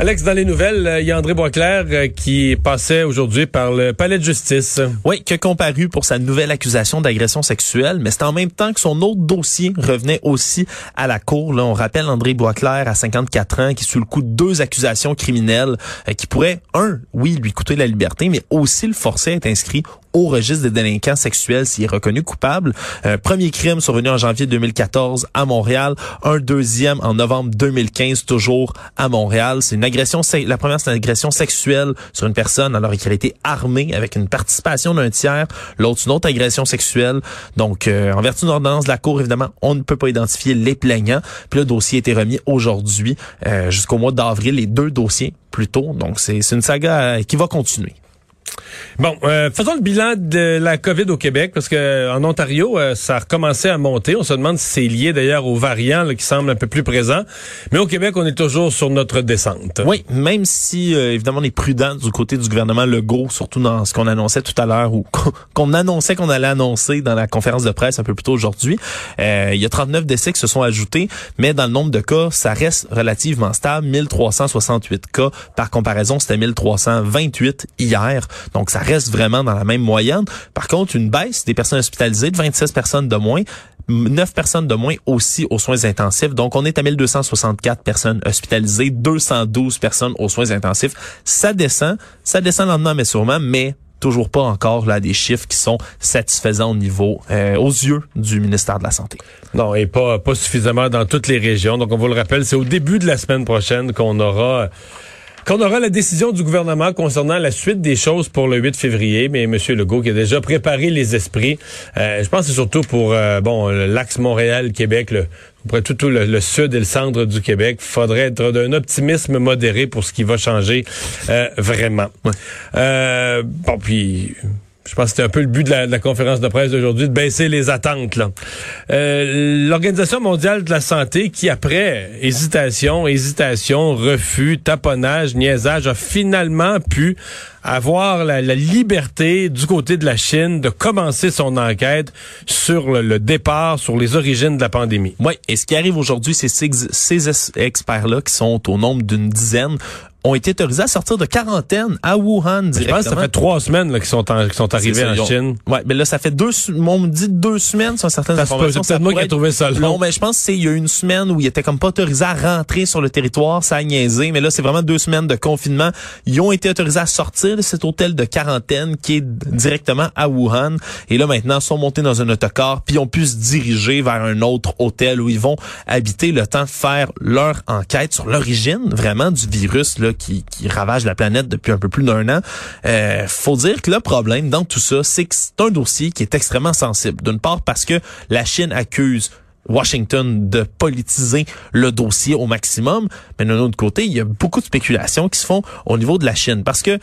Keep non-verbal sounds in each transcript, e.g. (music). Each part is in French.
Alex, dans les nouvelles, euh, il y a André Boisclair euh, qui passait aujourd'hui par le palais de justice. Oui, qui a comparu pour sa nouvelle accusation d'agression sexuelle, mais c'est en même temps que son autre dossier revenait aussi à la cour. Là, on rappelle André Boisclair à 54 ans qui est sous le coup de deux accusations criminelles euh, qui pourraient, un, oui, lui coûter la liberté, mais aussi le forcer à être inscrit au registre des délinquants sexuels s'il est reconnu coupable. Un premier crime survenu en janvier 2014 à Montréal, un deuxième en novembre 2015 toujours à Montréal. C'est une agression, la première c'est une agression sexuelle sur une personne alors qu'elle été armée avec une participation d'un tiers. L'autre une autre agression sexuelle. Donc euh, en vertu d'une ordonnance de la cour évidemment, on ne peut pas identifier les plaignants. Puis le dossier a été remis aujourd'hui euh, jusqu'au mois d'avril les deux dossiers plus tôt. Donc c'est une saga euh, qui va continuer. Bon, euh, faisons le bilan de la COVID au Québec, parce que en Ontario, euh, ça a recommencé à monter. On se demande si c'est lié d'ailleurs aux variants qui semblent un peu plus présents. Mais au Québec, on est toujours sur notre descente. Oui, même si euh, évidemment on est prudent du côté du gouvernement Legault, surtout dans ce qu'on annonçait tout à l'heure ou qu'on annonçait qu'on allait annoncer dans la conférence de presse un peu plus tôt aujourd'hui. il y a 39 décès qui se sont ajoutés, mais dans le nombre de cas, ça reste relativement stable. 1368 cas. Par comparaison, c'était 1328 hier. Donc, ça reste vraiment dans la même moyenne. Par contre, une baisse des personnes hospitalisées de 26 personnes de moins. 9 personnes de moins aussi aux soins intensifs. Donc, on est à 1264 personnes hospitalisées, 212 personnes aux soins intensifs. Ça descend, ça descend lentement mais sûrement, mais toujours pas encore là des chiffres qui sont satisfaisants au niveau euh, aux yeux du ministère de la santé. Non, et pas pas suffisamment dans toutes les régions. Donc on vous le rappelle, c'est au début de la semaine prochaine qu'on aura qu'on aura la décision du gouvernement concernant la suite des choses pour le 8 février, mais M. Legault qui a déjà préparé les esprits, euh, je pense que c'est surtout pour euh, bon l'axe Montréal-Québec, le, pour tout, le, sud et le centre du Québec, faudrait être d'un optimisme modéré pour ce qui va changer euh, vraiment. bon, puis je pense que c'était un peu le but de la, conférence de presse d'aujourd'hui, de baisser les attentes. Euh, L'Organisation mondiale de la santé, qui après hésitation, hésitation, refus, taponnage, niaisage, a finalement pu avoir la, liberté du côté de la Chine de commencer son enquête sur le, départ, sur les origines de la pandémie. Oui, et ce qui arrive aujourd'hui, c'est ces, ces experts-là qui sont au nombre d'une dizaine ont été autorisés à sortir de quarantaine à Wuhan directement. Je pense que ça fait trois semaines qu'ils sont, sont arrivés en Chine. Ouais, mais là ça fait deux, on dit deux semaines sur certaines ça informations. C'est peut-être moi qui ai trouvé ça long. Non, mais je pense qu'il y a une semaine où ils étaient comme pas autorisés à rentrer sur le territoire, ça a niaisé. Mais là c'est vraiment deux semaines de confinement. Ils ont été autorisés à sortir de cet hôtel de quarantaine qui est directement à Wuhan. Et là maintenant sont montés dans un autocar puis ont pu se diriger vers un autre hôtel où ils vont habiter le temps de faire leur enquête sur l'origine vraiment du virus là qui, ravage la planète depuis un peu plus d'un an. Euh, faut dire que le problème dans tout ça, c'est que c'est un dossier qui est extrêmement sensible. D'une part parce que la Chine accuse Washington de politiser le dossier au maximum, mais d'un autre côté, il y a beaucoup de spéculations qui se font au niveau de la Chine parce que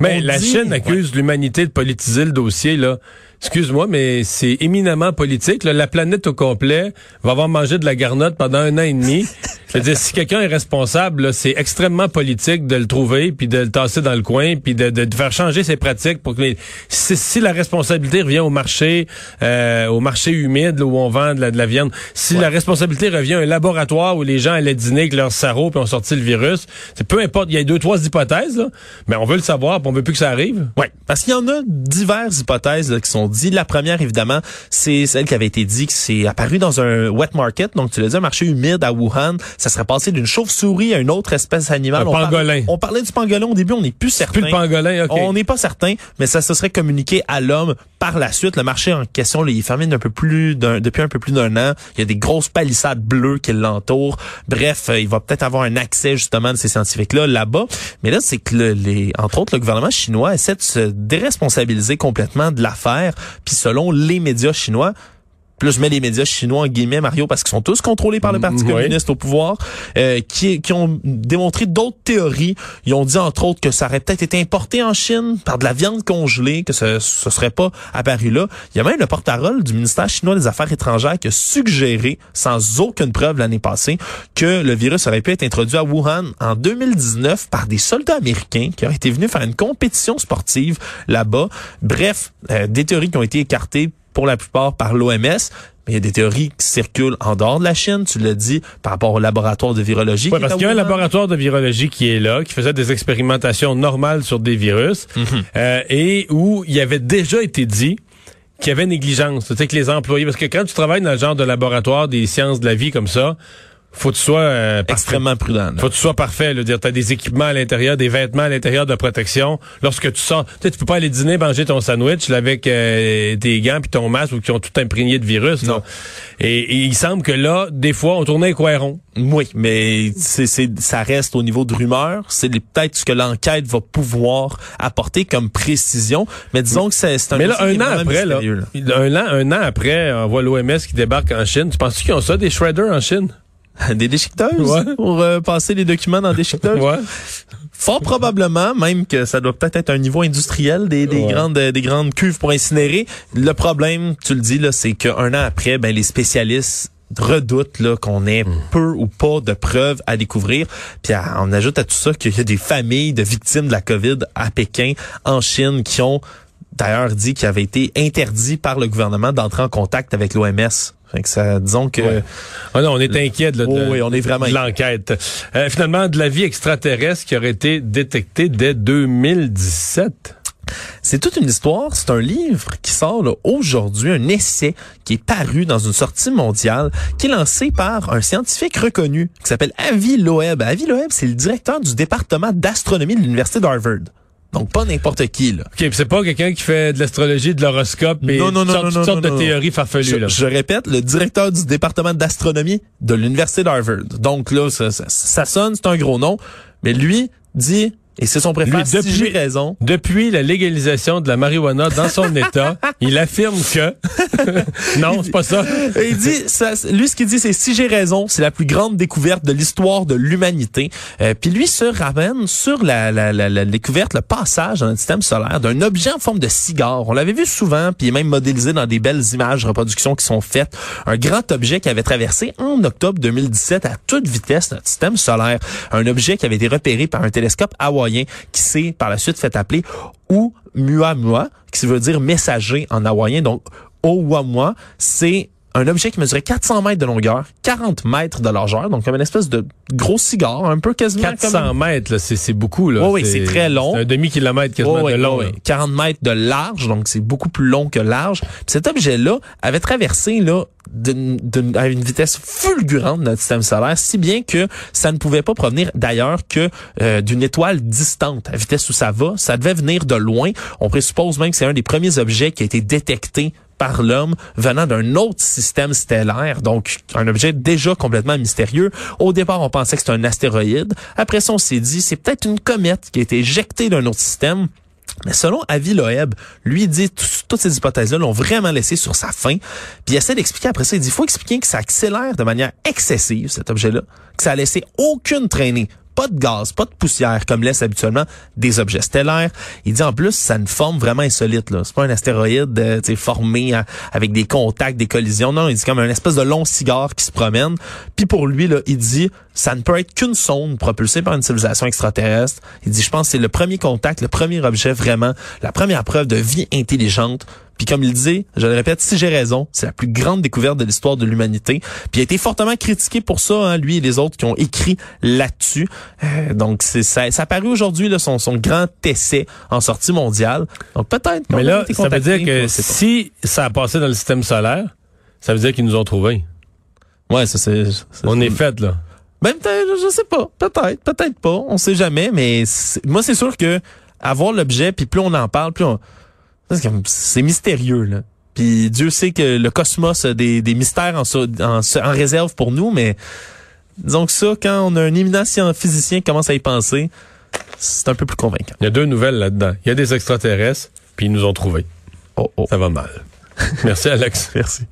mais la Chine accuse l'humanité de politiser le dossier là. Excuse-moi, mais c'est éminemment politique. La planète au complet va avoir mangé de la garnotte pendant un an et demi. (laughs) Je veux dire, si quelqu'un est responsable, c'est extrêmement politique de le trouver, puis de le tasser dans le coin, puis de, de, faire changer ses pratiques pour que les... si, la responsabilité revient au marché, euh, au marché humide où on vend de la, viande, si la responsabilité revient à un laboratoire où les gens allaient dîner avec leur sarreau puis ont sorti le virus, c'est peu importe. Il y a deux trois hypothèses, là, mais on veut le savoir, puis on veut plus que ça arrive. Oui, parce qu'il y en a diverses hypothèses qui sont dites. La première, évidemment, c'est celle qui avait été dit que c'est apparu dans un wet market, donc tu l'as dit, un marché humide à Wuhan ça serait passé d'une chauve-souris à une autre espèce animale. Un on pangolin. Parlait, on parlait du pangolin au début, on n'est plus certain. Plus le pangolin, OK. On n'est pas certain, mais ça se serait communiqué à l'homme par la suite. Le marché en question, là, il est fermé peu plus d'un, depuis un peu plus d'un an. Il y a des grosses palissades bleues qui l'entourent. Bref, euh, il va peut-être avoir un accès justement de ces scientifiques-là là-bas. Mais là, c'est que les, entre autres, le gouvernement chinois essaie de se déresponsabiliser complètement de l'affaire. Puis selon les médias chinois, Puis là, je mets les médias chinois en guillemets, Mario, parce qu'ils sont tous contrôlés par le Parti Mm, oui. communiste au pouvoir, euh, qui, qui ont démontré d'autres théories. Ils ont dit, entre autres, que ça aurait peut-être été importé en Chine par de la viande congelée, que ce, ce serait pas apparu là. Il y a même le porte-parole du ministère chinois des Affaires étrangères qui a suggéré, sans aucune preuve l'année passée, que le virus aurait pu être introduit à Wuhan en 2019 par des soldats américains qui auraient été venus faire une compétition sportive là-bas. Bref, euh, des théories qui ont été écartées pour la plupart par l'OMS. Mais il y a des théories qui circulent en dehors de la Chine, tu l'as dit, par rapport au laboratoire de virologie. Est parce qu'il y a un laboratoire de virologie qui est là, qui faisait des expérimentations normales sur des virus, Mhm. euh, et où il avait déjà été dit qu'il y avait négligence. Tu sais, que les employés, parce que quand tu travailles dans le genre de laboratoire des sciences de la vie comme ça, faut que tu sois euh, parfait. Extrêmement prudent. là. Faut que tu sois parfait. Là, dire, t'as des équipements à l'intérieur, des vêtements à l'intérieur de protection. Lorsque tu sors, tu tu peux pas aller dîner, manger ton sandwich là, avec euh, tes gants puis ton masque ou qui ont tout imprégné de virus. Non. Et, et il semble que là, des fois, on tournait coin rond. Oui, mais c'est, c'est, ça reste au niveau de rumeur. C'est les- peut-être ce que l'enquête va pouvoir apporter comme précision. Mais disons que c'est, c'est un Mais là, un an après, là, un an, un an après, on voit l'OMS qui débarque en Chine. Tu penses qu'ils ont ça, des shredders en Chine? (laughs) Des déchiqueteuses? Ouais. pour euh, passer les documents dans des déchiqueteuses? Ouais. Fort probablement, même que ça doit peut-être être un niveau industriel des, des Ouais. grandes des grandes cuves pour incinérer. Le problème, tu le dis là, c'est qu'un an après, ben les spécialistes redoutent là qu'on ait peu ou pas de preuves à découvrir. Puis on ajoute à tout ça qu'il y a des familles de victimes de la COVID à Pékin, en Chine, qui ont d'ailleurs dit qu'il avait été interdit par le gouvernement d'entrer en contact avec l'OMS. Fait que ça, disons que Ouais. Ah non, on est inquiet de, Oh oui, on est vraiment de l'enquête. Euh, finalement, de la vie extraterrestre qui aurait été détectée dès 2017. C'est toute une histoire. C'est un livre qui sort aujourd'hui, un essai qui est paru dans une sortie mondiale, qui est lancé par un scientifique reconnu qui s'appelle Avi Loeb. Avi Loeb, c'est le directeur du département d'astronomie de l'université d'Harvard. Donc pas n'importe qui là. OK, c'est pas quelqu'un qui fait de l'astrologie, de l'horoscope et Non, non, de théories farfelues. Je, là. je répète, le directeur du département d'astronomie de l'université d'Harvard. Donc là, ça, ça, ça sonne, c'est un gros nom, mais lui dit, et c'est son préface, Lui, si depuis- j'ai raison, Depuis la légalisation de la marijuana dans son (laughs) État, il affirme que... (laughs) non, c'est pas ça. Il dit, ça, lui, ce qu'il dit, c'est si j'ai raison, c'est la plus grande découverte de l'histoire de l'humanité. Euh, puis lui se ramène sur la, la, la, la découverte, le passage dans notre système solaire d'un objet en forme de cigare. On l'avait vu souvent, puis même modélisé dans des belles images de reproduction qui sont faites. Un grand objet qui avait traversé en octobre 2017 à toute vitesse notre système solaire. Un objet qui avait été repéré par un télescope qui s'est par la suite fait appeler Oumuamua, qui veut dire messager en hawaïen. Donc, Oumuamua, c'est un objet qui mesurait 400 mètres de longueur, 40 mètres de largeur, donc comme une espèce de gros cigare, un peu quasiment comme 400 mètres, là, c'est, beaucoup. Là. Oui, oui, c'est très long. c'est un demi-kilomètre quasiment ouais, de long. ouais. 40 mètres de large, donc c'est beaucoup plus long que large. Puis cet objet-là avait traversé là d'une- d'une- à une vitesse fulgurante notre système solaire, si bien que ça ne pouvait pas provenir d'ailleurs que euh, d'une étoile distante. À vitesse où ça va, ça devait venir de loin. On présuppose même que c'est un des premiers objets qui a été détecté par l'homme venant d'un autre système stellaire, donc un objet déjà complètement mystérieux. Au départ, on pensait que c'était un astéroïde. Après ça, on s'est dit, c'est peut-être une comète qui a été éjectée d'un autre système. Mais selon Avi Loeb, lui dit tout- toutes ces hypothèses-là l'ont vraiment laissé sur sa fin. Puis il essaie d'expliquer après ça. Il dit faut expliquer que ça accélère de manière excessive cet objet-là, que ça a laissé aucune traînée. Pas de gaz, pas de poussière, comme laissent habituellement des objets stellaires. Il dit en plus, ça a une forme vraiment insolite. là. C'est pas un astéroïde euh, formé avec des contacts, des collisions. Non, il dit comme un espèce de long cigare qui se promène. Puis pour lui, là, il dit, ça ne peut être qu'une sonde propulsée par une civilisation extraterrestre. Il dit, je pense que c'est le premier contact, le premier objet vraiment, la première preuve de vie intelligente. Puis comme il dit, je le répète, si j'ai raison, c'est la plus grande découverte de l'histoire de l'humanité. Puis il a été fortement critiqué pour ça, hein, lui et les autres qui ont écrit là-dessus. Euh, donc c'est ça, ça a paru aujourd'hui là, son, son grand essai en sortie mondiale. Donc peut-être. Mais là, ça veut dire que si ça a passé dans le système solaire, ça veut dire qu'ils nous ont trouvés. ouais, ça c'est. On est fait, là. Même peut-être, je sais pas, peut-être, peut-être pas, on sait jamais, mais moi c'est sûr que avoir l'objet, puis plus on en parle, plus on, c'est mystérieux là. Puis Dieu sait que le cosmos a des, des mystères en, so- en, en réserve pour nous, mais disons que ça, quand on a un éminent physicien qui commence à y penser, c'est un peu plus convaincant. Il y a deux nouvelles là-dedans. Il y a des extraterrestres, puis ils nous ont trouvés. Oh oh. Ça va mal. Merci, Alex. (laughs) Merci.